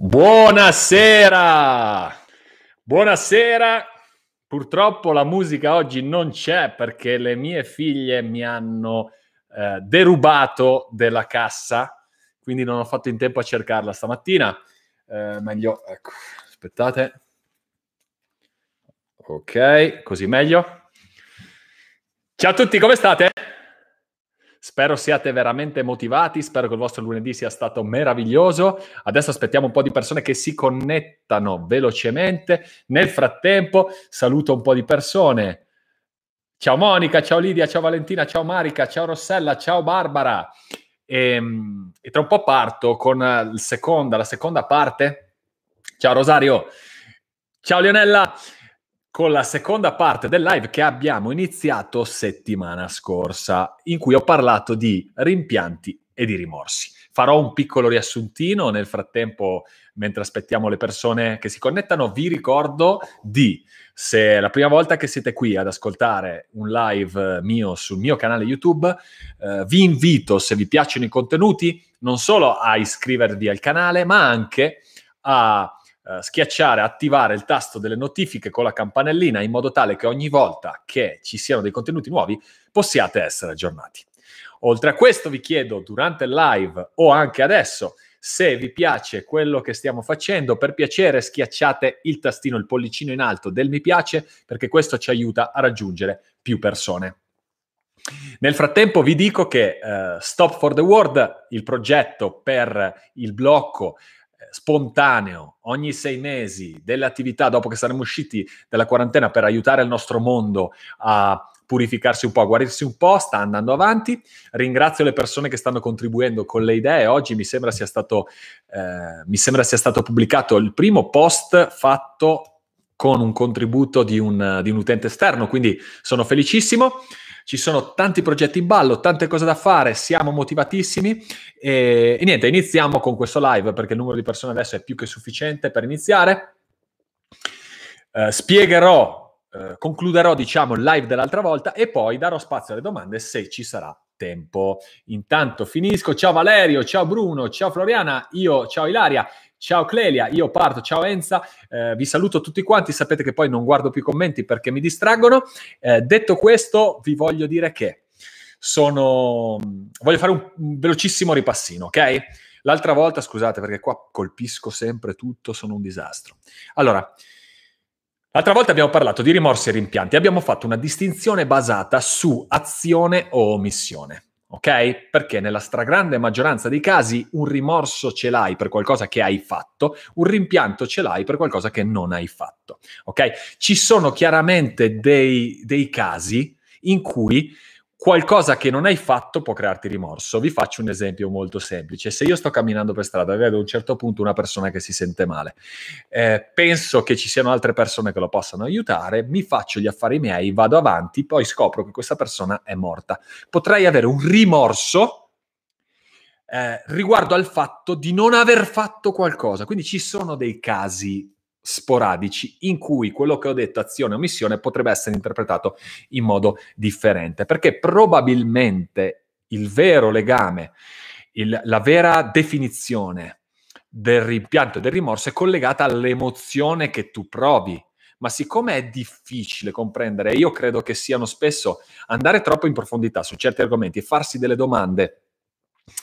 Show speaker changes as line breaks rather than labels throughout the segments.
Buonasera! Buonasera! Purtroppo la musica oggi non c'è perché le mie figlie mi hanno eh, derubato della cassa, quindi non ho fatto in tempo a cercarla stamattina. Eh, meglio, ecco, aspettate. Ok, così meglio. Ciao a tutti, come state? Spero siate veramente motivati, spero che il vostro lunedì sia stato meraviglioso. Adesso aspettiamo un po' di persone che si connettano velocemente. Nel frattempo saluto un po' di persone. Ciao Monica, ciao Lidia, ciao Valentina, ciao Marica, ciao Rossella, ciao Barbara. E, ehm, e tra un po' parto con seconda, la seconda parte. Ciao Rosario, ciao Leonella con la seconda parte del live che abbiamo iniziato settimana scorsa, in cui ho parlato di rimpianti e di rimorsi. Farò un piccolo riassuntino, nel frattempo, mentre aspettiamo le persone che si connettano, vi ricordo di, se è la prima volta che siete qui ad ascoltare un live mio sul mio canale YouTube, eh, vi invito, se vi piacciono i contenuti, non solo a iscrivervi al canale, ma anche a eh, schiacciare, attivare il tasto delle notifiche con la campanellina in modo tale che ogni volta che ci siano dei contenuti nuovi possiate essere aggiornati. Oltre a questo vi chiedo durante il live o anche adesso se vi piace quello che stiamo facendo, per piacere schiacciate il tastino, il pollicino in alto del mi piace perché questo ci aiuta a raggiungere più persone. Nel frattempo vi dico che uh, Stop for the World, il progetto per il blocco spontaneo ogni sei mesi delle attività dopo che saremo usciti dalla quarantena per aiutare il nostro mondo a purificarsi un po', a guarirsi un po', sta andando avanti. Ringrazio le persone che stanno contribuendo con le idee. Oggi mi sembra sia stato, eh, mi sembra sia stato pubblicato il primo post fatto con un contributo di un, di un utente esterno, quindi sono felicissimo. Ci sono tanti progetti in ballo, tante cose da fare, siamo motivatissimi e, e niente, iniziamo con questo live perché il numero di persone adesso è più che sufficiente per iniziare. Uh, spiegherò, uh, concluderò diciamo il live dell'altra volta e poi darò spazio alle domande se ci sarà tempo. Intanto finisco. Ciao Valerio, ciao Bruno, ciao Floriana, io ciao Ilaria. Ciao Clelia, io parto, ciao Enza, eh, vi saluto tutti quanti, sapete che poi non guardo più i commenti perché mi distraggono. Eh, detto questo, vi voglio dire che sono... voglio fare un, un velocissimo ripassino, ok? L'altra volta, scusate perché qua colpisco sempre tutto, sono un disastro. Allora, l'altra volta abbiamo parlato di rimorsi e rimpianti, abbiamo fatto una distinzione basata su azione o omissione ok? Perché nella stragrande maggioranza dei casi un rimorso ce l'hai per qualcosa che hai fatto, un rimpianto ce l'hai per qualcosa che non hai fatto, ok? Ci sono chiaramente dei, dei casi in cui qualcosa che non hai fatto può crearti rimorso. Vi faccio un esempio molto semplice. Se io sto camminando per strada e vedo a un certo punto una persona che si sente male, eh, penso che ci siano altre persone che lo possano aiutare, mi faccio gli affari miei, vado avanti, poi scopro che questa persona è morta. Potrei avere un rimorso eh, riguardo al fatto di non aver fatto qualcosa. Quindi ci sono dei casi sporadici in cui quello che ho detto azione o missione potrebbe essere interpretato in modo differente, perché probabilmente il vero legame, il, la vera definizione del rimpianto e del rimorso è collegata all'emozione che tu provi. Ma siccome è difficile comprendere, io credo che siano spesso andare troppo in profondità su certi argomenti e farsi delle domande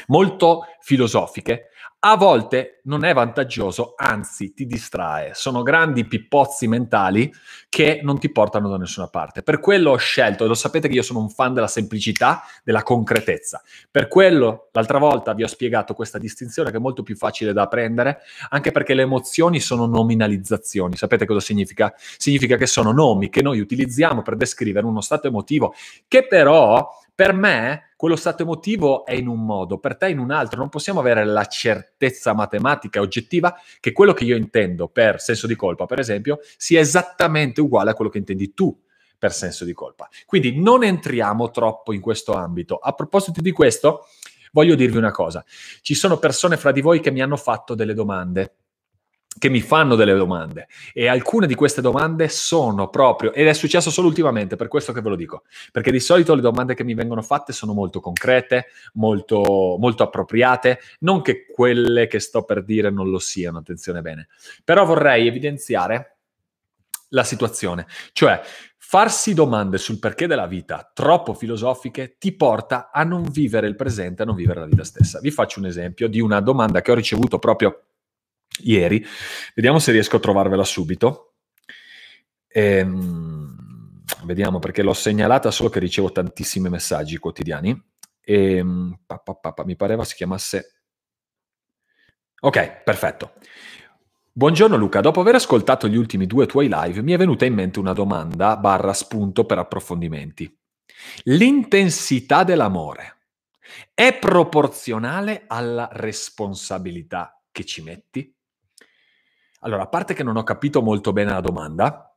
molto filosofiche, a volte non è vantaggioso, anzi ti distrae. Sono grandi pippozzi mentali che non ti portano da nessuna parte. Per quello ho scelto, e lo sapete che io sono un fan della semplicità, della concretezza. Per quello l'altra volta vi ho spiegato questa distinzione che è molto più facile da apprendere, anche perché le emozioni sono nominalizzazioni. Sapete cosa significa? Significa che sono nomi che noi utilizziamo per descrivere uno stato emotivo che però per me quello stato emotivo è in un modo, per te in un altro. Non possiamo avere la certezza matematica oggettiva che quello che io intendo per senso di colpa, per esempio, sia esattamente uguale a quello che intendi tu per senso di colpa. Quindi non entriamo troppo in questo ambito. A proposito di questo, voglio dirvi una cosa. Ci sono persone fra di voi che mi hanno fatto delle domande che mi fanno delle domande. E alcune di queste domande sono proprio, ed è successo solo ultimamente, per questo che ve lo dico, perché di solito le domande che mi vengono fatte sono molto concrete, molto, molto appropriate, non che quelle che sto per dire non lo siano, attenzione bene, però vorrei evidenziare la situazione, cioè farsi domande sul perché della vita troppo filosofiche ti porta a non vivere il presente, a non vivere la vita stessa. Vi faccio un esempio di una domanda che ho ricevuto proprio ieri. Vediamo se riesco a trovarvela subito. Ehm, vediamo perché l'ho segnalata solo che ricevo tantissimi messaggi quotidiani. Ehm, pa, pa, pa, mi pareva si chiamasse... Ok, perfetto. Buongiorno Luca, dopo aver ascoltato gli ultimi due tuoi live mi è venuta in mente una domanda barra spunto per approfondimenti. L'intensità dell'amore è proporzionale alla responsabilità che ci metti? Allora, a parte che non ho capito molto bene la domanda,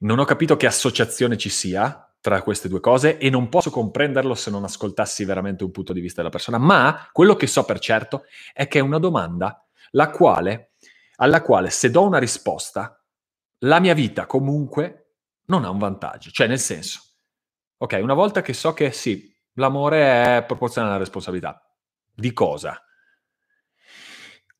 non ho capito che associazione ci sia tra queste due cose e non posso comprenderlo se non ascoltassi veramente un punto di vista della persona, ma quello che so per certo è che è una domanda quale, alla quale se do una risposta, la mia vita comunque non ha un vantaggio, cioè nel senso, ok, una volta che so che sì, l'amore è proporzionale alla responsabilità, di cosa?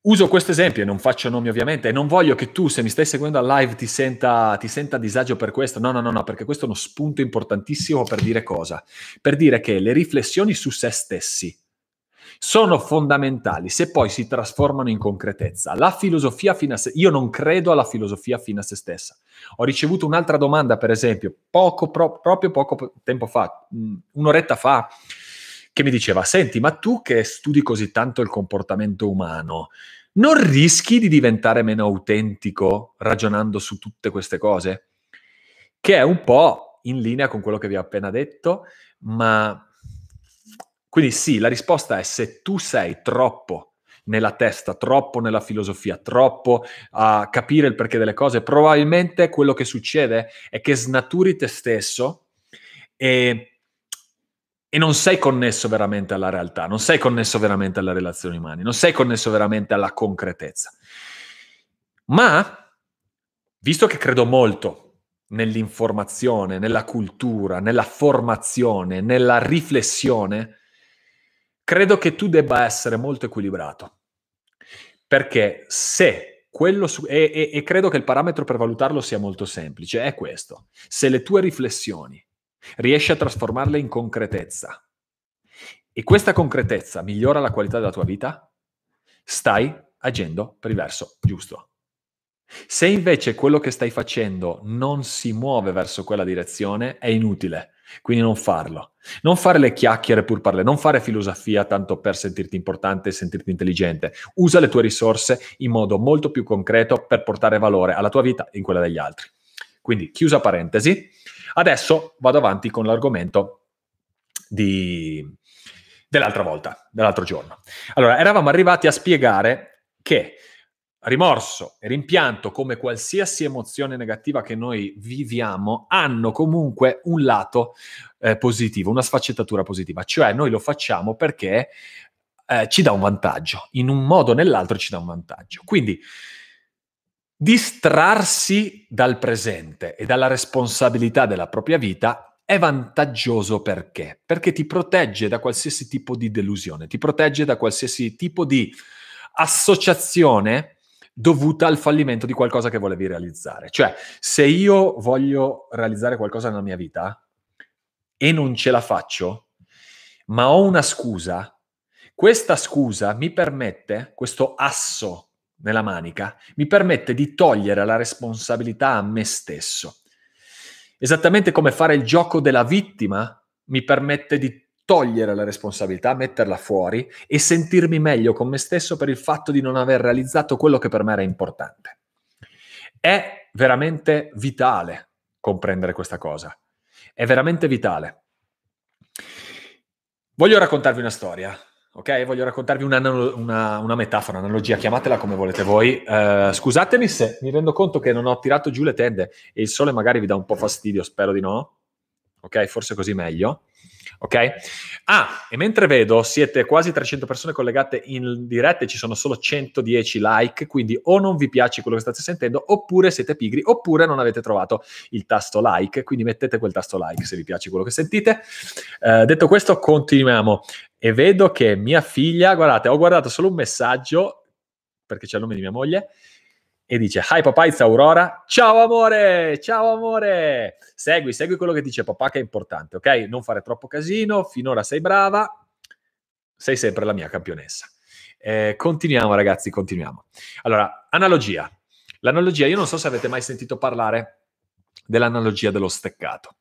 Uso questo esempio e non faccio nomi ovviamente e non voglio che tu, se mi stai seguendo al live, ti senta, ti senta a disagio per questo. No, no, no, no, perché questo è uno spunto importantissimo per dire cosa? Per dire che le riflessioni su se stessi sono fondamentali se poi si trasformano in concretezza. La filosofia fino a se... Io non credo alla filosofia fino a se stessa. Ho ricevuto un'altra domanda, per esempio, poco, pro, proprio poco tempo fa, un'oretta fa, che mi diceva, senti, ma tu che studi così tanto il comportamento umano, non rischi di diventare meno autentico ragionando su tutte queste cose? Che è un po' in linea con quello che vi ho appena detto, ma quindi sì, la risposta è se tu sei troppo nella testa, troppo nella filosofia, troppo a capire il perché delle cose, probabilmente quello che succede è che snaturi te stesso e e non sei connesso veramente alla realtà, non sei connesso veramente alle relazioni umane, non sei connesso veramente alla concretezza. Ma, visto che credo molto nell'informazione, nella cultura, nella formazione, nella riflessione, credo che tu debba essere molto equilibrato. Perché se quello su, e, e, e credo che il parametro per valutarlo sia molto semplice, è questo. Se le tue riflessioni riesci a trasformarle in concretezza e questa concretezza migliora la qualità della tua vita, stai agendo per il verso giusto. Se invece quello che stai facendo non si muove verso quella direzione, è inutile. Quindi non farlo. Non fare le chiacchiere pur parlare, non fare filosofia tanto per sentirti importante e sentirti intelligente. Usa le tue risorse in modo molto più concreto per portare valore alla tua vita e in quella degli altri. Quindi, chiusa parentesi, Adesso vado avanti con l'argomento di... dell'altra volta, dell'altro giorno. Allora, eravamo arrivati a spiegare che rimorso e rimpianto, come qualsiasi emozione negativa che noi viviamo, hanno comunque un lato eh, positivo, una sfaccettatura positiva. Cioè noi lo facciamo perché eh, ci dà un vantaggio, in un modo o nell'altro ci dà un vantaggio. Quindi Distrarsi dal presente e dalla responsabilità della propria vita è vantaggioso perché? Perché ti protegge da qualsiasi tipo di delusione, ti protegge da qualsiasi tipo di associazione dovuta al fallimento di qualcosa che volevi realizzare. Cioè, se io voglio realizzare qualcosa nella mia vita e non ce la faccio, ma ho una scusa, questa scusa mi permette, questo asso nella manica mi permette di togliere la responsabilità a me stesso. Esattamente come fare il gioco della vittima mi permette di togliere la responsabilità, metterla fuori e sentirmi meglio con me stesso per il fatto di non aver realizzato quello che per me era importante. È veramente vitale comprendere questa cosa. È veramente vitale. Voglio raccontarvi una storia ok? Voglio raccontarvi una, una, una metafora, un'analogia, chiamatela come volete voi. Uh, scusatemi se mi rendo conto che non ho tirato giù le tende e il sole magari vi dà un po' fastidio, spero di no. Ok, forse così meglio. Ok? Ah, e mentre vedo siete quasi 300 persone collegate in diretta e ci sono solo 110 like, quindi o non vi piace quello che state sentendo, oppure siete pigri, oppure non avete trovato il tasto like, quindi mettete quel tasto like se vi piace quello che sentite. Eh, detto questo, continuiamo. E vedo che mia figlia, guardate, ho guardato solo un messaggio, perché c'è il nome di mia moglie, e dice Hi papà, it's Aurora. Ciao amore, ciao amore. Segui, segui quello che dice papà che è importante, ok? Non fare troppo casino, finora sei brava, sei sempre la mia campionessa. Eh, continuiamo ragazzi, continuiamo. Allora, analogia. L'analogia, io non so se avete mai sentito parlare dell'analogia dello steccato.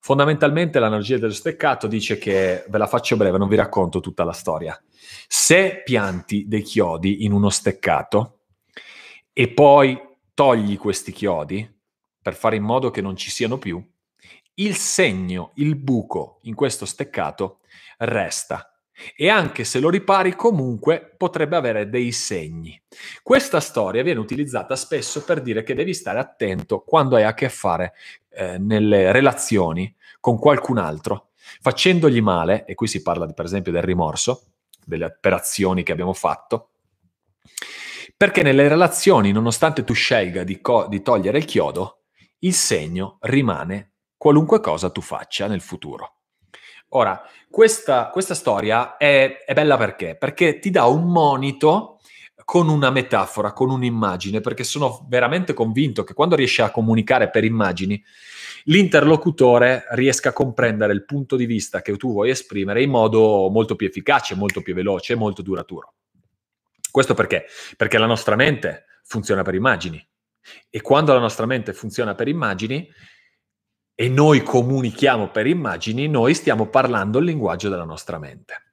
Fondamentalmente l'analogia dello steccato dice che, ve la faccio breve, non vi racconto tutta la storia. Se pianti dei chiodi in uno steccato, e poi togli questi chiodi per fare in modo che non ci siano più, il segno, il buco in questo steccato resta. E anche se lo ripari comunque potrebbe avere dei segni. Questa storia viene utilizzata spesso per dire che devi stare attento quando hai a che fare eh, nelle relazioni con qualcun altro, facendogli male, e qui si parla per esempio del rimorso, delle operazioni che abbiamo fatto, perché nelle relazioni, nonostante tu scelga di, co- di togliere il chiodo, il segno rimane qualunque cosa tu faccia nel futuro. Ora, questa, questa storia è, è, bella perché? Perché ti dà un monito con una metafora, con un'immagine, perché sono veramente convinto che quando riesci a comunicare per immagini, l'interlocutore riesca a comprendere il punto di vista che tu vuoi esprimere in modo molto più efficace, molto più veloce e molto duraturo. Questo perché? Perché la nostra mente funziona per immagini e quando la nostra mente funziona per immagini e noi comunichiamo per immagini, noi stiamo parlando il linguaggio della nostra mente.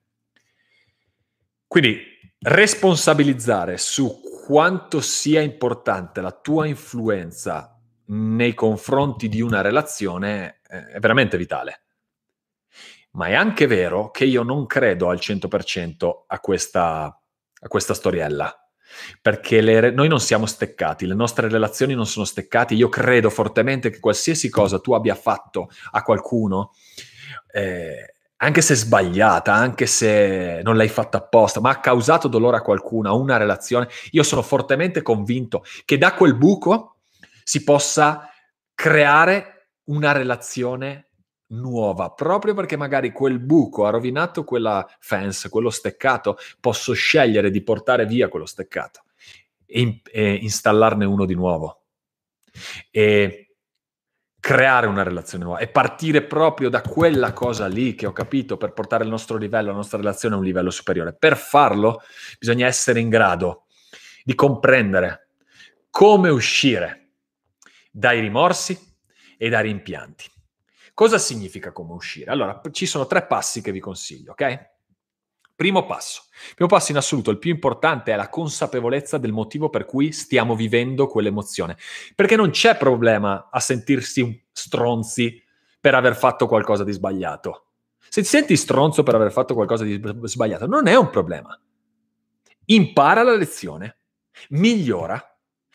Quindi responsabilizzare su quanto sia importante la tua influenza nei confronti di una relazione è veramente vitale. Ma è anche vero che io non credo al 100% a questa a questa storiella. Perché le, noi non siamo steccati, le nostre relazioni non sono steccate. Io credo fortemente che qualsiasi cosa tu abbia fatto a qualcuno, eh, anche se sbagliata, anche se non l'hai fatta apposta, ma ha causato dolore a qualcuno, a una relazione, io sono fortemente convinto che da quel buco si possa creare una relazione nuova, proprio perché magari quel buco ha rovinato quella fence, quello steccato, posso scegliere di portare via quello steccato e, e installarne uno di nuovo. E creare una relazione nuova e partire proprio da quella cosa lì che ho capito per portare il nostro livello, la nostra relazione a un livello superiore. Per farlo bisogna essere in grado di comprendere come uscire dai rimorsi e dai rimpianti. Cosa significa come uscire? Allora, ci sono tre passi che vi consiglio, ok? Primo passo. Primo passo in assoluto, il più importante è la consapevolezza del motivo per cui stiamo vivendo quell'emozione. Perché non c'è problema a sentirsi stronzi per aver fatto qualcosa di sbagliato. Se ti senti stronzo per aver fatto qualcosa di sbagliato, non è un problema. Impara la lezione, migliora,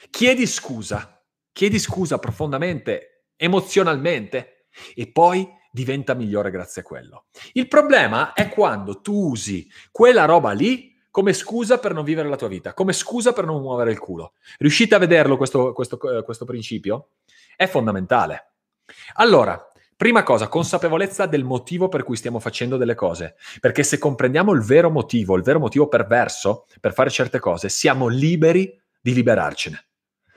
chiedi scusa, chiedi scusa profondamente, emozionalmente, e poi diventa migliore grazie a quello. Il problema è quando tu usi quella roba lì come scusa per non vivere la tua vita, come scusa per non muovere il culo. Riuscite a vederlo questo, questo, eh, questo principio? È fondamentale. Allora, Prima cosa, consapevolezza del motivo per cui stiamo facendo delle cose. Perché se comprendiamo il vero motivo, il vero motivo perverso per fare certe cose, siamo liberi di liberarcene.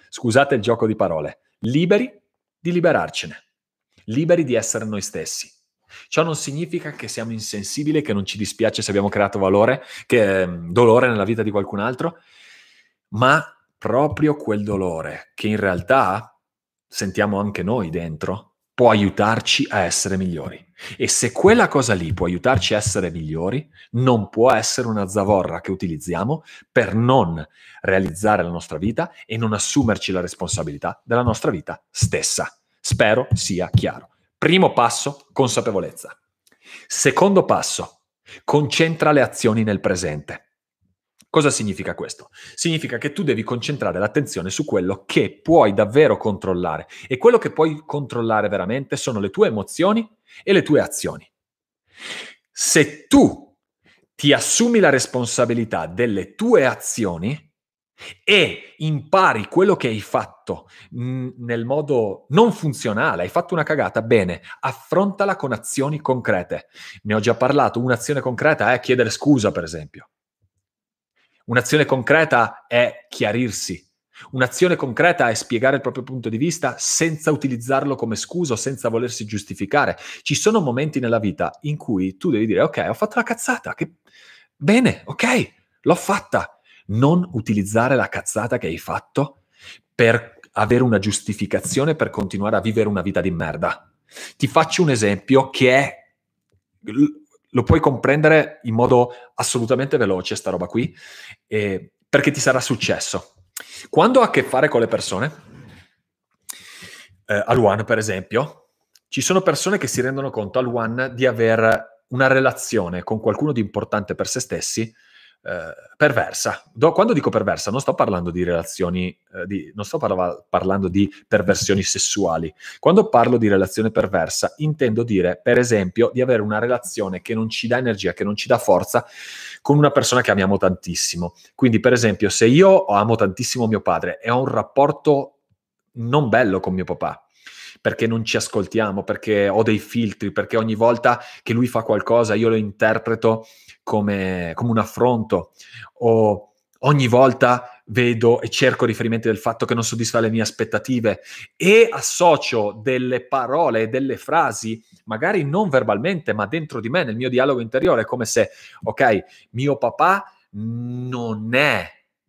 Scusate il gioco di parole. Liberi di liberarcene liberi di essere noi stessi. Ciò non significa che siamo insensibili, che non ci dispiace se abbiamo creato valore, che, eh, dolore nella vita di qualcun altro, ma proprio quel dolore che in realtà sentiamo anche noi dentro può aiutarci a essere migliori. E se quella cosa lì può aiutarci a essere migliori, non può essere una zavorra che utilizziamo per non realizzare la nostra vita e non assumerci la responsabilità della nostra vita stessa. Spero sia chiaro. Primo passo, consapevolezza. Secondo passo, concentra le azioni nel presente. Cosa significa questo? Significa che tu devi concentrare l'attenzione su quello che puoi davvero controllare e quello che puoi controllare veramente sono le tue emozioni e le tue azioni. Se tu ti assumi la responsabilità delle tue azioni e impari quello che hai fatto mh, nel modo non funzionale, hai fatto una cagata, bene, affrontala con azioni concrete. Ne ho già parlato, un'azione concreta è chiedere scusa, per esempio. Un'azione concreta è chiarirsi. Un'azione concreta è spiegare il proprio punto di vista senza utilizzarlo come scusa o senza volersi giustificare. Ci sono momenti nella vita in cui tu devi dire ok, ho fatto la cazzata, che... bene, ok, l'ho fatta. Non utilizzare la cazzata che hai fatto per avere una giustificazione per continuare a vivere una vita di merda. Ti faccio un esempio che è lo puoi comprendere in modo assolutamente veloce, sta roba qui, eh, perché ti sarà successo. Quando ho a che fare con le persone, eh, One per esempio, ci sono persone che si rendono conto One di avere una relazione con qualcuno di importante per se stessi eh, perversa. Do, quando dico perversa, non sto parlando di relazioni, eh, di, non sto parla, parlando di perversioni sessuali. Quando parlo di relazione perversa, intendo dire, per esempio, di avere una relazione che non ci dà energia, che non ci dà forza con una persona che amiamo tantissimo. Quindi, per esempio, se io amo tantissimo mio padre e ho un rapporto non bello con mio papà, perché non ci ascoltiamo, perché ho dei filtri, perché ogni volta che lui fa qualcosa io lo interpreto come, come un affronto o ogni volta vedo e cerco riferimenti del fatto che non soddisfa le mie aspettative e associo delle parole e delle frasi, magari non verbalmente, ma dentro di me, nel mio dialogo interiore, come se, ok, mio papà non è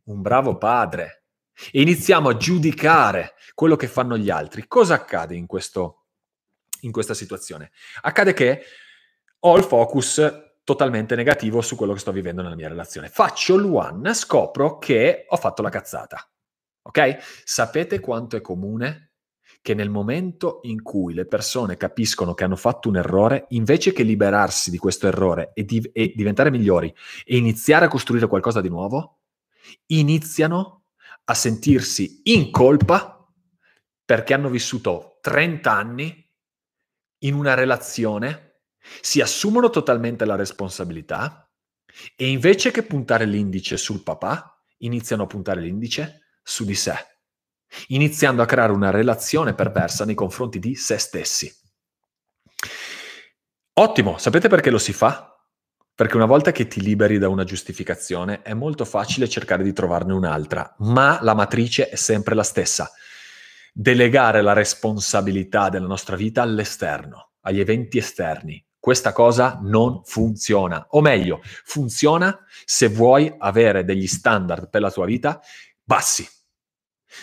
un bravo padre. E iniziamo a giudicare quello che fanno gli altri. Cosa accade in, questo, in questa situazione? Accade che ho il focus totalmente negativo su quello che sto vivendo nella mia relazione. Faccio l'one, scopro che ho fatto la cazzata. Ok? Sapete quanto è comune che nel momento in cui le persone capiscono che hanno fatto un errore, invece che liberarsi di questo errore e, di- e diventare migliori e iniziare a costruire qualcosa di nuovo, iniziano a sentirsi in colpa perché hanno vissuto 30 anni in una relazione si assumono totalmente la responsabilità e invece che puntare l'indice sul papà, iniziano a puntare l'indice su di sé, iniziando a creare una relazione perversa nei confronti di se stessi. Ottimo, sapete perché lo si fa? Perché una volta che ti liberi da una giustificazione è molto facile cercare di trovarne un'altra, ma la matrice è sempre la stessa. Delegare la responsabilità della nostra vita all'esterno, agli eventi esterni, questa cosa non funziona. O meglio, funziona se vuoi avere degli standard per la tua vita bassi.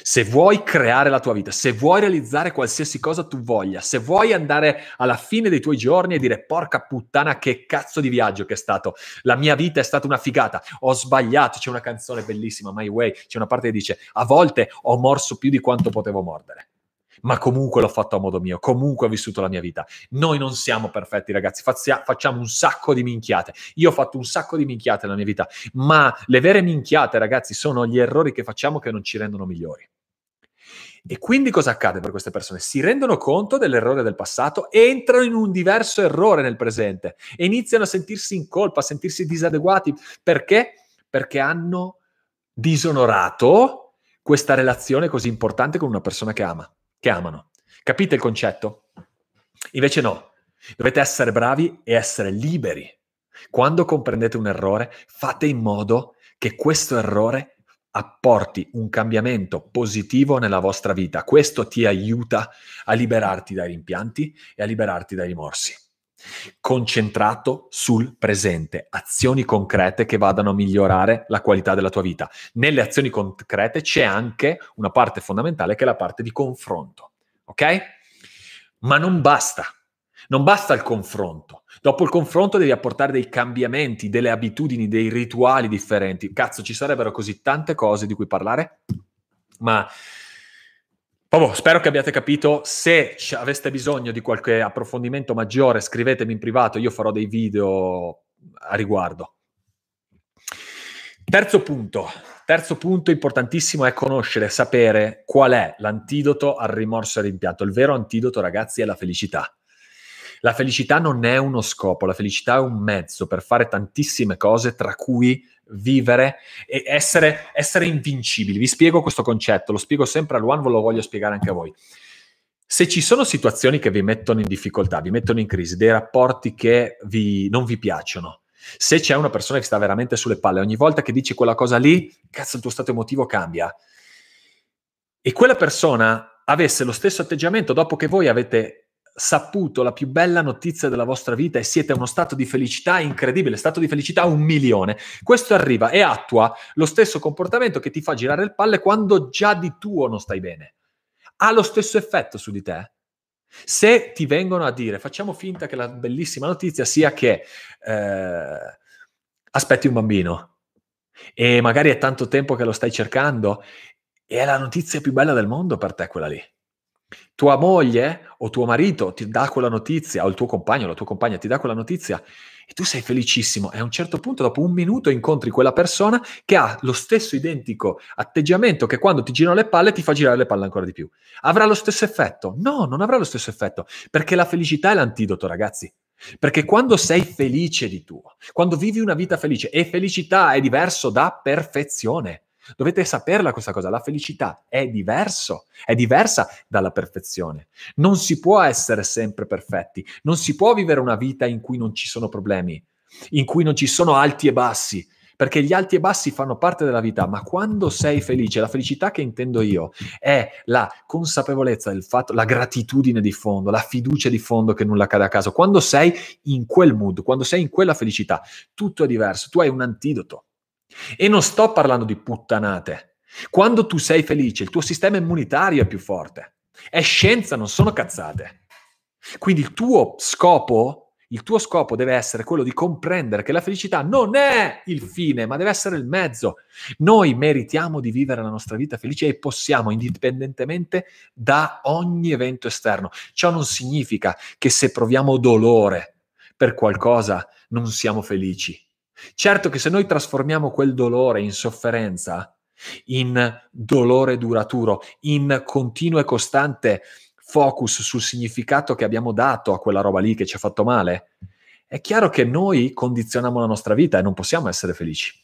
Se vuoi creare la tua vita, se vuoi realizzare qualsiasi cosa tu voglia, se vuoi andare alla fine dei tuoi giorni e dire porca puttana che cazzo di viaggio che è stato, la mia vita è stata una figata, ho sbagliato, c'è una canzone bellissima, My Way, c'è una parte che dice a volte ho morso più di quanto potevo mordere ma comunque l'ho fatto a modo mio, comunque ho vissuto la mia vita. Noi non siamo perfetti, ragazzi, Fazia, facciamo un sacco di minchiate. Io ho fatto un sacco di minchiate nella mia vita, ma le vere minchiate, ragazzi, sono gli errori che facciamo che non ci rendono migliori. E quindi cosa accade per queste persone? Si rendono conto dell'errore del passato, entrano in un diverso errore nel presente e iniziano a sentirsi in colpa, a sentirsi disadeguati. Perché? Perché hanno disonorato questa relazione così importante con una persona che ama che amano. Capite il concetto? Invece no, dovete essere bravi e essere liberi. Quando comprendete un errore, fate in modo che questo errore apporti un cambiamento positivo nella vostra vita. Questo ti aiuta a liberarti dai rimpianti e a liberarti dai rimorsi. Concentrato sul presente, azioni concrete che vadano a migliorare la qualità della tua vita. Nelle azioni concrete c'è anche una parte fondamentale che è la parte di confronto, ok? Ma non basta, non basta il confronto. Dopo il confronto devi apportare dei cambiamenti, delle abitudini, dei rituali differenti. Cazzo, ci sarebbero così tante cose di cui parlare, ma Proprio, spero che abbiate capito. Se aveste bisogno di qualche approfondimento maggiore, scrivetemi in privato, io farò dei video a riguardo. Terzo punto, terzo punto importantissimo è conoscere, sapere qual è l'antidoto al rimorso e al rimpianto. Il vero antidoto, ragazzi, è la felicità. La felicità non è uno scopo, la felicità è un mezzo per fare tantissime cose, tra cui vivere e essere, essere invincibili. Vi spiego questo concetto, lo spiego sempre a Luan, ve lo voglio spiegare anche a voi. Se ci sono situazioni che vi mettono in difficoltà, vi mettono in crisi, dei rapporti che vi, non vi piacciono, se c'è una persona che sta veramente sulle palle, ogni volta che dici quella cosa lì, cazzo il tuo stato emotivo cambia. E quella persona avesse lo stesso atteggiamento dopo che voi avete saputo la più bella notizia della vostra vita e siete a uno stato di felicità incredibile, stato di felicità un milione. Questo arriva e attua lo stesso comportamento che ti fa girare le palle quando già di tuo non stai bene. Ha lo stesso effetto su di te. Se ti vengono a dire, facciamo finta che la bellissima notizia sia che eh, aspetti un bambino e magari è tanto tempo che lo stai cercando e è la notizia più bella del mondo per te quella lì tua moglie o tuo marito ti dà quella notizia, o il tuo compagno o la tua compagna ti dà quella notizia e tu sei felicissimo e a un certo punto, dopo un minuto, incontri quella persona che ha lo stesso identico atteggiamento che quando ti girano le palle ti fa girare le palle ancora di più. Avrà lo stesso effetto? No, non avrà lo stesso effetto, perché la felicità è l'antidoto, ragazzi. Perché quando sei felice di tuo, quando vivi una vita felice, e felicità è diverso da perfezione. Dovete saperla questa cosa, la felicità è diverso, è diversa dalla perfezione. Non si può essere sempre perfetti, non si può vivere una vita in cui non ci sono problemi, in cui non ci sono alti e bassi, perché gli alti e bassi fanno parte della vita, ma quando sei felice, la felicità che intendo io è la consapevolezza del fatto, la gratitudine di fondo, la fiducia di fondo che nulla cade a caso. Quando sei in quel mood, quando sei in quella felicità, tutto è diverso, tu hai un antidoto. E non sto parlando di puttanate. Quando tu sei felice, il tuo sistema immunitario è più forte. È scienza, non sono cazzate. Quindi il tuo scopo, il tuo scopo deve essere quello di comprendere che la felicità non è il fine, ma deve essere il mezzo. Noi meritiamo di vivere la nostra vita felice e possiamo, indipendentemente da ogni evento esterno. Ciò non significa che se proviamo dolore per qualcosa non siamo felici Certo che se noi trasformiamo quel dolore in sofferenza, in dolore duraturo, in continuo e costante focus sul significato che abbiamo dato a quella roba lì che ci ha fatto male, è chiaro che noi condizioniamo la nostra vita e non possiamo essere felici.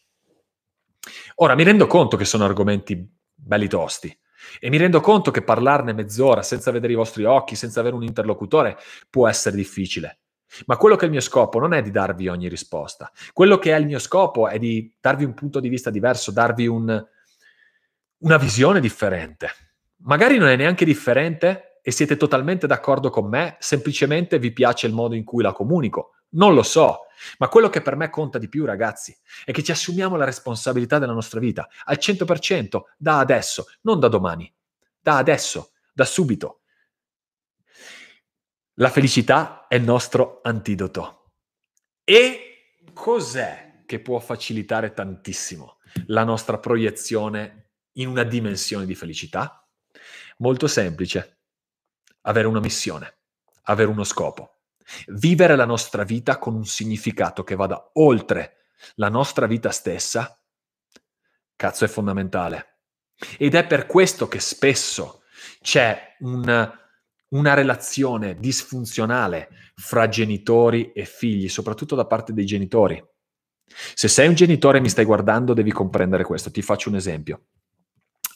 Ora, mi rendo conto che sono argomenti belli tosti e mi rendo conto che parlarne mezz'ora senza vedere i vostri occhi, senza avere un interlocutore, può essere difficile. Ma quello che è il mio scopo non è di darvi ogni risposta. Quello che è il mio scopo è di darvi un punto di vista diverso, darvi un, una visione differente. Magari non è neanche differente e siete totalmente d'accordo con me, semplicemente vi piace il modo in cui la comunico. Non lo so, ma quello che per me conta di più, ragazzi, è che ci assumiamo la responsabilità della nostra vita al 100% da adesso, non da domani, da adesso, da subito. La felicità è il nostro antidoto. E cos'è che può facilitare tantissimo la nostra proiezione in una dimensione di felicità? Molto semplice. Avere una missione, avere uno scopo. Vivere la nostra vita con un significato che vada oltre la nostra vita stessa, cazzo è fondamentale. Ed è per questo che spesso c'è un una relazione disfunzionale fra genitori e figli, soprattutto da parte dei genitori. Se sei un genitore e mi stai guardando, devi comprendere questo. Ti faccio un esempio.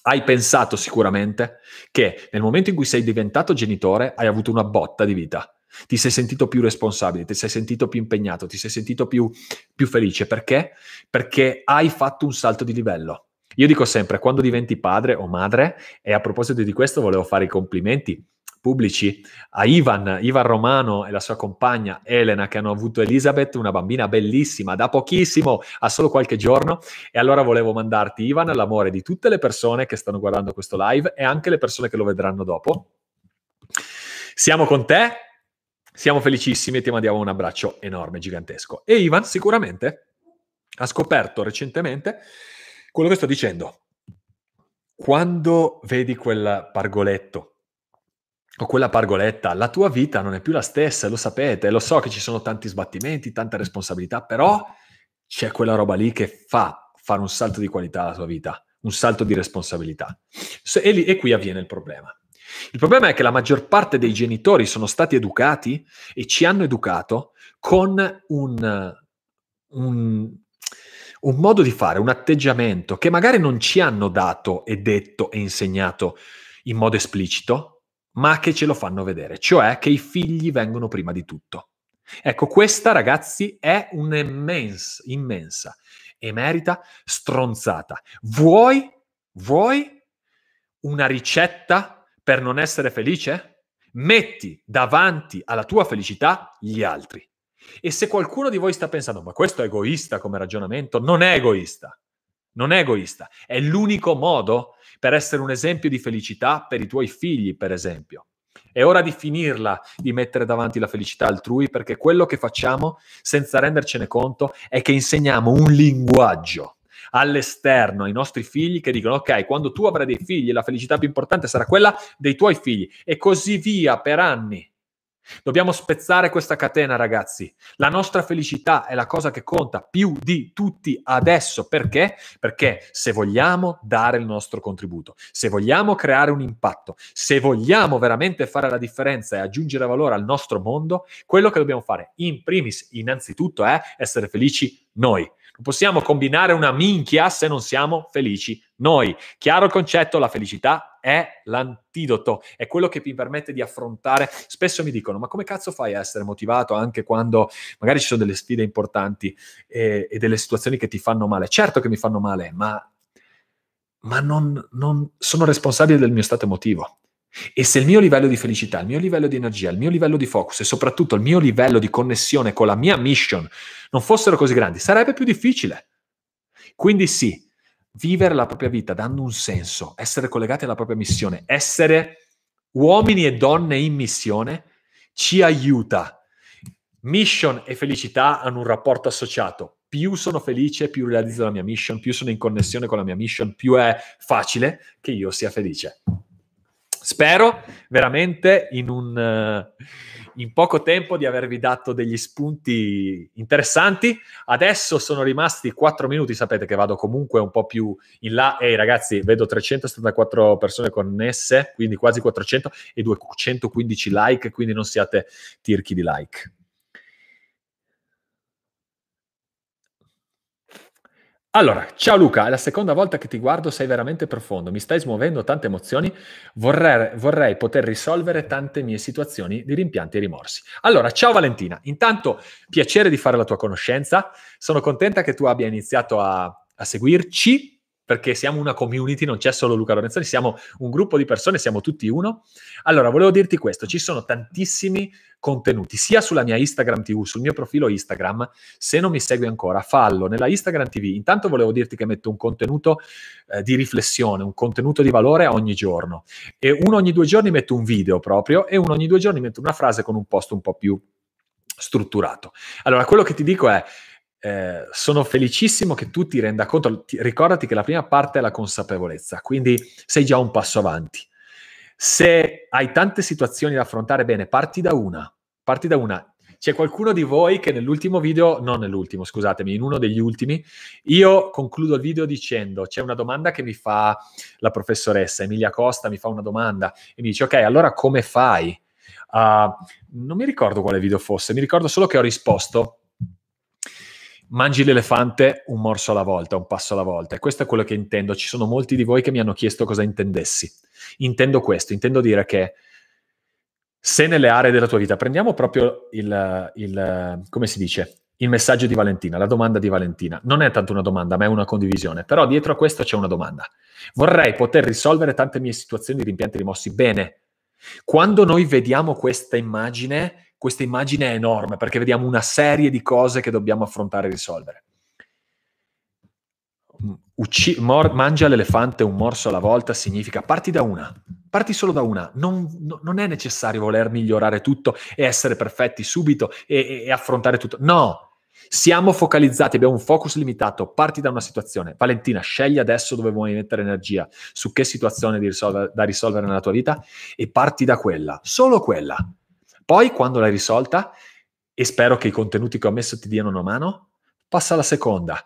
Hai pensato sicuramente che nel momento in cui sei diventato genitore hai avuto una botta di vita. Ti sei sentito più responsabile, ti sei sentito più impegnato, ti sei sentito più, più felice. Perché? Perché hai fatto un salto di livello. Io dico sempre, quando diventi padre o madre, e a proposito di questo volevo fare i complimenti pubblici a Ivan, Ivan Romano e la sua compagna Elena che hanno avuto Elisabeth, una bambina bellissima, da pochissimo, a solo qualche giorno. E allora volevo mandarti, Ivan, l'amore di tutte le persone che stanno guardando questo live e anche le persone che lo vedranno dopo. Siamo con te, siamo felicissimi e ti mandiamo un abbraccio enorme, gigantesco. E Ivan sicuramente ha scoperto recentemente quello che sto dicendo. Quando vedi quel pargoletto o quella pargoletta, la tua vita non è più la stessa, lo sapete, lo so che ci sono tanti sbattimenti, tante responsabilità, però c'è quella roba lì che fa fare un salto di qualità alla tua vita, un salto di responsabilità. E, lì, e qui avviene il problema. Il problema è che la maggior parte dei genitori sono stati educati e ci hanno educato con un, un, un modo di fare, un atteggiamento che magari non ci hanno dato e detto e insegnato in modo esplicito, ma che ce lo fanno vedere, cioè che i figli vengono prima di tutto. Ecco, questa ragazzi è un'immensa, immensa, emerita stronzata. Vuoi, vuoi una ricetta per non essere felice? Metti davanti alla tua felicità gli altri. E se qualcuno di voi sta pensando, ma questo è egoista come ragionamento, non è egoista. Non è egoista. È l'unico modo per essere un esempio di felicità per i tuoi figli, per esempio. È ora di finirla di mettere davanti la felicità altrui perché quello che facciamo senza rendercene conto è che insegniamo un linguaggio all'esterno ai nostri figli che dicono ok, quando tu avrai dei figli la felicità più importante sarà quella dei tuoi figli e così via per anni. Dobbiamo spezzare questa catena, ragazzi. La nostra felicità è la cosa che conta più di tutti adesso. Perché? Perché se vogliamo dare il nostro contributo, se vogliamo creare un impatto, se vogliamo veramente fare la differenza e aggiungere valore al nostro mondo, quello che dobbiamo fare in primis, innanzitutto, è essere felici noi. Non possiamo combinare una minchia se non siamo felici noi. Chiaro il concetto, la felicità è l'antidoto, è quello che mi permette di affrontare. Spesso mi dicono, ma come cazzo fai a essere motivato anche quando magari ci sono delle sfide importanti e, e delle situazioni che ti fanno male? Certo che mi fanno male, ma, ma non, non sono responsabile del mio stato emotivo. E se il mio livello di felicità, il mio livello di energia, il mio livello di focus e soprattutto il mio livello di connessione con la mia mission non fossero così grandi, sarebbe più difficile. Quindi sì, vivere la propria vita dando un senso, essere collegati alla propria missione, essere uomini e donne in missione, ci aiuta. Mission e felicità hanno un rapporto associato. Più sono felice, più realizzo la mia mission, più sono in connessione con la mia mission, più è facile che io sia felice. Spero veramente in, un, uh, in poco tempo di avervi dato degli spunti interessanti. Adesso sono rimasti 4 minuti, sapete che vado comunque un po' più in là. Ehi ragazzi, vedo 374 persone connesse, quindi quasi 400 e 215 like, quindi non siate tirchi di like. Allora, ciao Luca, è la seconda volta che ti guardo, sei veramente profondo, mi stai smuovendo tante emozioni, vorrei, vorrei, poter risolvere tante mie situazioni di rimpianti e rimorsi. Allora, ciao Valentina, intanto piacere di fare la tua conoscenza, sono contenta che tu abbia iniziato a, a seguirci perché siamo una community, non c'è solo Luca Lorenzoni, siamo un gruppo di persone, siamo tutti uno. Allora, volevo dirti questo, ci sono tantissimi contenuti, sia sulla mia Instagram TV, sul mio profilo Instagram, se non mi segui ancora, fallo nella Instagram TV. Intanto volevo dirti che metto un contenuto eh, di riflessione, un contenuto di valore ogni giorno. E uno ogni due giorni metto un video proprio e uno ogni due giorni metto una frase con un post un po' più strutturato. Allora, quello che ti dico è eh, sono felicissimo che tu ti renda conto, ti, ricordati che la prima parte è la consapevolezza, quindi sei già un passo avanti. Se hai tante situazioni da affrontare, bene, parti da una, parti da una. C'è qualcuno di voi che nell'ultimo video, non nell'ultimo, scusatemi, in uno degli ultimi, io concludo il video dicendo, c'è una domanda che mi fa la professoressa Emilia Costa, mi fa una domanda e mi dice, ok, allora come fai? Uh, non mi ricordo quale video fosse, mi ricordo solo che ho risposto mangi l'elefante un morso alla volta, un passo alla volta. E questo è quello che intendo. Ci sono molti di voi che mi hanno chiesto cosa intendessi. Intendo questo, intendo dire che se nelle aree della tua vita, prendiamo proprio il, il, come si dice, il messaggio di Valentina, la domanda di Valentina. Non è tanto una domanda, ma è una condivisione. Però dietro a questo c'è una domanda. Vorrei poter risolvere tante mie situazioni di rimpianti rimossi. Bene. Quando noi vediamo questa immagine, questa immagine è enorme perché vediamo una serie di cose che dobbiamo affrontare e risolvere. Ucci- mor- mangia l'elefante un morso alla volta significa parti da una, parti solo da una. Non, no, non è necessario voler migliorare tutto e essere perfetti subito e, e, e affrontare tutto. No, siamo focalizzati, abbiamo un focus limitato, parti da una situazione. Valentina, scegli adesso dove vuoi mettere energia, su che situazione risolver- da risolvere nella tua vita e parti da quella, solo quella. Poi, quando l'hai risolta, e spero che i contenuti che ho messo ti diano una mano, passa alla seconda.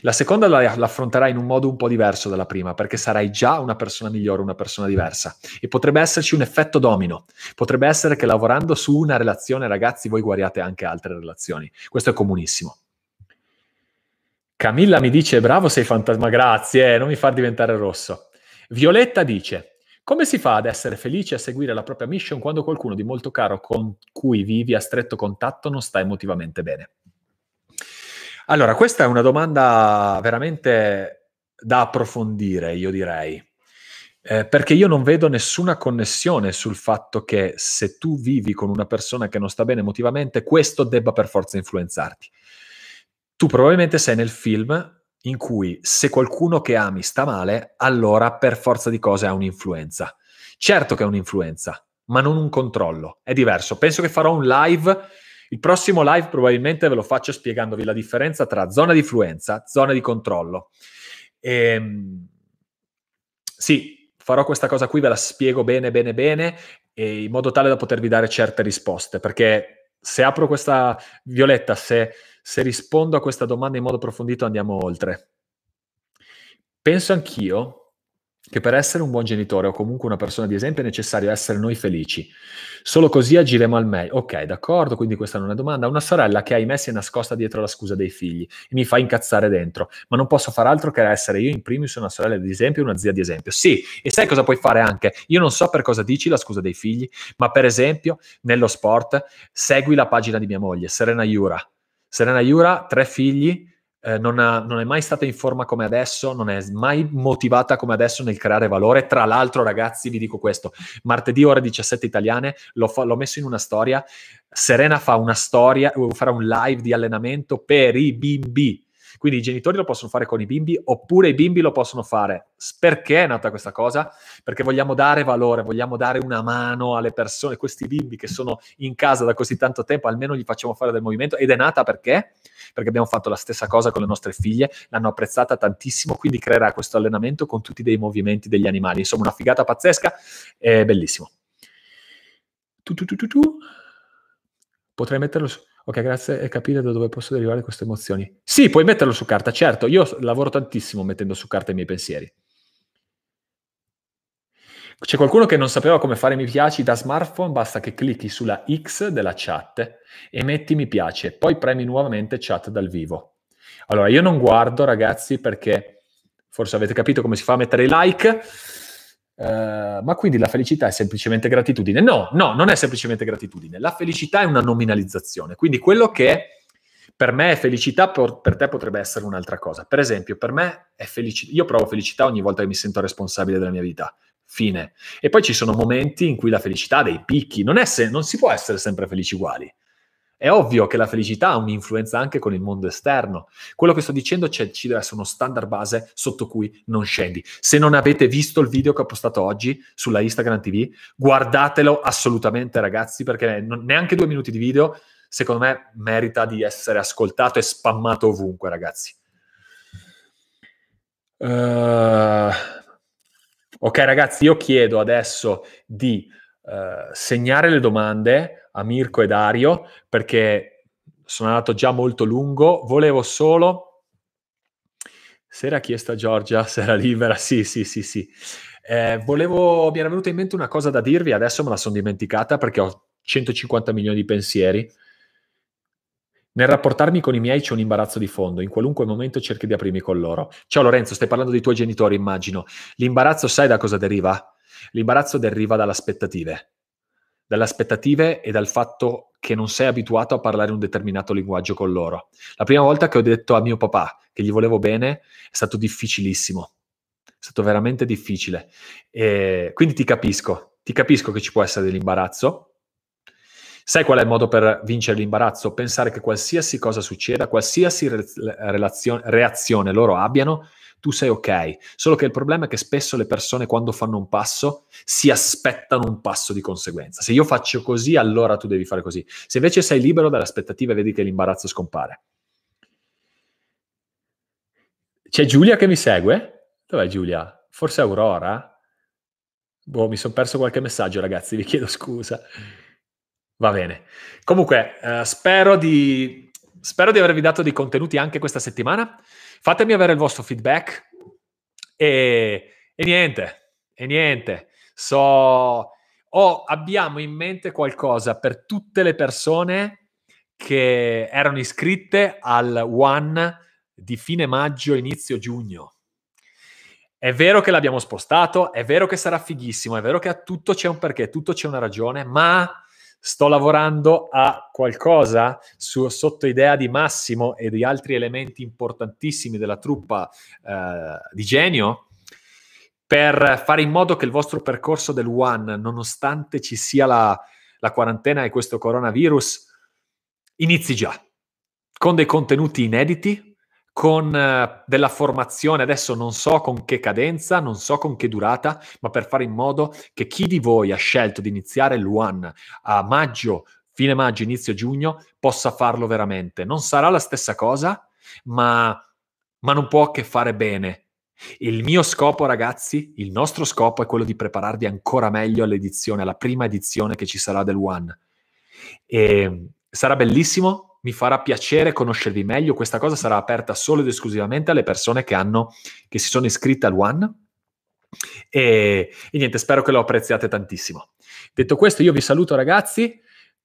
La seconda la, l'affronterai in un modo un po' diverso dalla prima, perché sarai già una persona migliore, una persona diversa. E potrebbe esserci un effetto domino. Potrebbe essere che lavorando su una relazione, ragazzi, voi guariate anche altre relazioni. Questo è comunissimo. Camilla mi dice, bravo sei fantasma, grazie, eh, non mi far diventare rosso. Violetta dice, come si fa ad essere felice e a seguire la propria mission quando qualcuno di molto caro con cui vivi a stretto contatto non sta emotivamente bene? Allora, questa è una domanda veramente da approfondire, io direi. Eh, perché io non vedo nessuna connessione sul fatto che se tu vivi con una persona che non sta bene emotivamente, questo debba per forza influenzarti. Tu probabilmente sei nel film in cui se qualcuno che ami sta male, allora per forza di cose ha un'influenza. Certo che è un'influenza, ma non un controllo. È diverso. Penso che farò un live il prossimo live probabilmente ve lo faccio spiegandovi la differenza tra zona di influenza, zona di controllo. Ehm, sì, farò questa cosa qui, ve la spiego bene, bene, bene, in modo tale da potervi dare certe risposte, perché se apro questa, Violetta, se, se rispondo a questa domanda in modo approfondito andiamo oltre. Penso anch'io che per essere un buon genitore o comunque una persona di esempio è necessario essere noi felici. Solo così agiremo al meglio. Ok, d'accordo, quindi questa non è domanda. Una sorella che ahimè si è nascosta dietro la scusa dei figli e mi fa incazzare dentro, ma non posso fare altro che essere io in primis una sorella di esempio e una zia di esempio. Sì, e sai cosa puoi fare anche? Io non so per cosa dici la scusa dei figli, ma per esempio nello sport segui la pagina di mia moglie, Serena Iura. Serena Iura, tre figli, eh, non, ha, non, è mai stata in forma come adesso, non è mai motivata come adesso nel creare valore. Tra l'altro, ragazzi, vi dico questo: martedì ore 17 italiane l'ho, fa, l'ho messo in una storia. Serena fa una storia, farà un live di allenamento per i bimbi quindi i genitori lo possono fare con i bimbi oppure i bimbi lo possono fare. Perché è nata questa cosa? Perché vogliamo dare valore, vogliamo dare una mano alle persone, questi bimbi che sono in casa da così tanto tempo, almeno gli facciamo fare del movimento ed è nata perché? Perché abbiamo fatto la stessa cosa con le nostre figlie, l'hanno apprezzata tantissimo, quindi creerà questo allenamento con tutti dei movimenti degli animali. Insomma, una figata pazzesca, è bellissimo. Tu, tu, tu, tu, tu. Potrei metterlo su Ok, grazie e capire da dove posso derivare queste emozioni. Sì, puoi metterlo su carta, certo. Io lavoro tantissimo mettendo su carta i miei pensieri. C'è qualcuno che non sapeva come fare mi piaci da smartphone, basta che clicchi sulla X della chat e metti mi piace, poi premi nuovamente chat dal vivo. Allora, io non guardo, ragazzi, perché forse avete capito come si fa a mettere i like. Uh, ma quindi la felicità è semplicemente gratitudine? No, no, non è semplicemente gratitudine. La felicità è una nominalizzazione. Quindi quello che per me è felicità, per, per te potrebbe essere un'altra cosa. Per esempio, per me è felicità. Io provo felicità ogni volta che mi sento responsabile della mia vita. Fine. E poi ci sono momenti in cui la felicità ha dei picchi. Non, se- non si può essere sempre felici uguali. È ovvio che la felicità ha un'influenza anche con il mondo esterno. Quello che sto dicendo c'è, ci deve essere uno standard base sotto cui non scendi. Se non avete visto il video che ho postato oggi sulla Instagram TV, guardatelo assolutamente ragazzi perché non, neanche due minuti di video secondo me merita di essere ascoltato e spammato ovunque ragazzi. Uh, ok ragazzi, io chiedo adesso di uh, segnare le domande a Mirko e Dario perché sono andato già molto lungo. Volevo solo... Se era chiesta Giorgia, se era libera, sì, sì, sì, sì. Eh, volevo, mi era venuta in mente una cosa da dirvi, adesso me la sono dimenticata perché ho 150 milioni di pensieri. Nel rapportarmi con i miei c'è un imbarazzo di fondo, in qualunque momento cerchi di aprirmi con loro. Ciao Lorenzo, stai parlando dei tuoi genitori, immagino. L'imbarazzo sai da cosa deriva? L'imbarazzo deriva dalle aspettative dalle aspettative e dal fatto che non sei abituato a parlare un determinato linguaggio con loro. La prima volta che ho detto a mio papà che gli volevo bene è stato difficilissimo, è stato veramente difficile. E quindi ti capisco, ti capisco che ci può essere dell'imbarazzo. Sai qual è il modo per vincere l'imbarazzo? Pensare che qualsiasi cosa succeda, qualsiasi re- reazione loro abbiano, tu sei ok. Solo che il problema è che spesso le persone quando fanno un passo si aspettano un passo di conseguenza. Se io faccio così, allora tu devi fare così. Se invece sei libero dalle aspettative, vedi che l'imbarazzo scompare. C'è Giulia che mi segue? Dov'è Giulia? Forse Aurora? Boh, mi sono perso qualche messaggio, ragazzi, vi chiedo scusa. Va bene. Comunque, eh, spero di spero di avervi dato dei contenuti anche questa settimana. Fatemi avere il vostro feedback e, e niente, e niente. So, oh, abbiamo in mente qualcosa per tutte le persone che erano iscritte al One di fine maggio, inizio giugno. È vero che l'abbiamo spostato, è vero che sarà fighissimo, è vero che a tutto c'è un perché, tutto c'è una ragione, ma sto lavorando a qualcosa su, sotto idea di Massimo e di altri elementi importantissimi della truppa eh, di genio per fare in modo che il vostro percorso del One, nonostante ci sia la, la quarantena e questo coronavirus, inizi già con dei contenuti inediti, con uh, della formazione, adesso non so con che cadenza, non so con che durata, ma per fare in modo che chi di voi ha scelto di iniziare l'UAN a maggio, fine maggio, inizio giugno, possa farlo veramente. Non sarà la stessa cosa, ma, ma non può che fare bene. Il mio scopo, ragazzi, il nostro scopo è quello di prepararvi ancora meglio all'edizione, alla prima edizione che ci sarà del One. E sarà bellissimo, mi farà piacere conoscervi meglio. Questa cosa sarà aperta solo ed esclusivamente alle persone che, hanno, che si sono iscritte al One. E, e niente, spero che lo apprezziate tantissimo. Detto questo, io vi saluto ragazzi,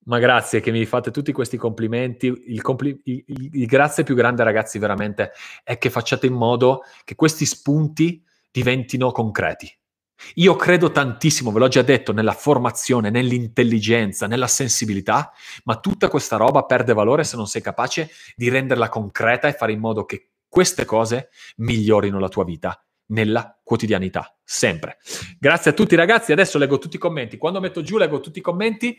ma grazie che mi fate tutti questi complimenti. Il, compli- il, il, il grazie più grande ragazzi veramente è che facciate in modo che questi spunti diventino concreti. Io credo tantissimo, ve l'ho già detto, nella formazione, nell'intelligenza, nella sensibilità, ma tutta questa roba perde valore se non sei capace di renderla concreta e fare in modo che queste cose migliorino la tua vita nella quotidianità, sempre. Grazie a tutti ragazzi, adesso leggo tutti i commenti. Quando metto giù leggo tutti i commenti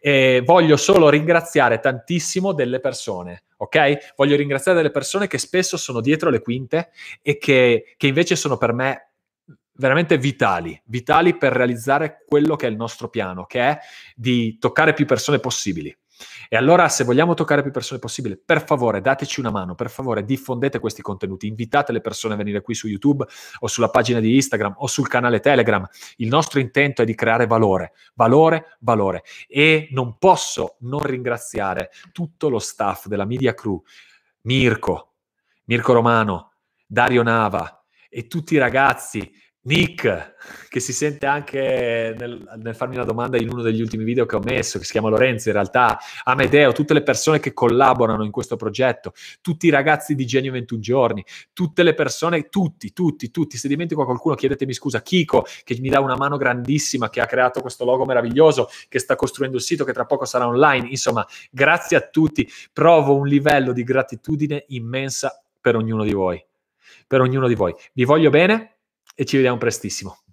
e voglio solo ringraziare tantissimo delle persone, ok? Voglio ringraziare delle persone che spesso sono dietro le quinte e che, che invece sono per me veramente vitali, vitali per realizzare quello che è il nostro piano, che è di toccare più persone possibili. E allora, se vogliamo toccare più persone possibili, per favore dateci una mano, per favore diffondete questi contenuti, invitate le persone a venire qui su YouTube o sulla pagina di Instagram o sul canale Telegram. Il nostro intento è di creare valore, valore, valore. E non posso non ringraziare tutto lo staff della Media Crew, Mirko, Mirko Romano, Dario Nava e tutti i ragazzi Nick, che si sente anche nel, nel, farmi una domanda in uno degli ultimi video che ho messo, che si chiama Lorenzo, in realtà Amedeo, tutte le persone che collaborano in questo progetto, tutti i ragazzi di Genio 21 giorni, tutte le persone, tutti, tutti, tutti, se dimentico qualcuno chiedetemi scusa, Kiko, che mi dà una mano grandissima, che ha creato questo logo meraviglioso, che sta costruendo il sito, che tra poco sarà online, insomma, grazie a tutti, provo un livello di gratitudine immensa per ognuno di voi, per ognuno di voi. Vi voglio bene, e ci vediamo prestissimo.